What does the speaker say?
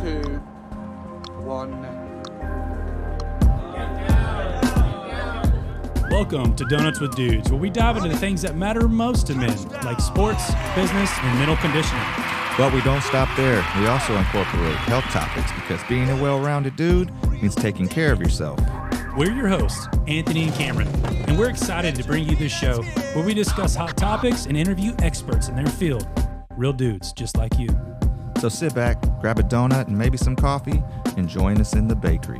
two, one. Welcome to Donuts with Dudes, where we dive into the things that matter most to men, like sports, business, and mental conditioning. But we don't stop there. We also incorporate health topics because being a well rounded dude means taking care of yourself. We're your hosts, Anthony and Cameron, and we're excited to bring you this show where we discuss hot topics and interview experts in their field. Real dudes just like you. So sit back, grab a donut and maybe some coffee, and join us in the bakery.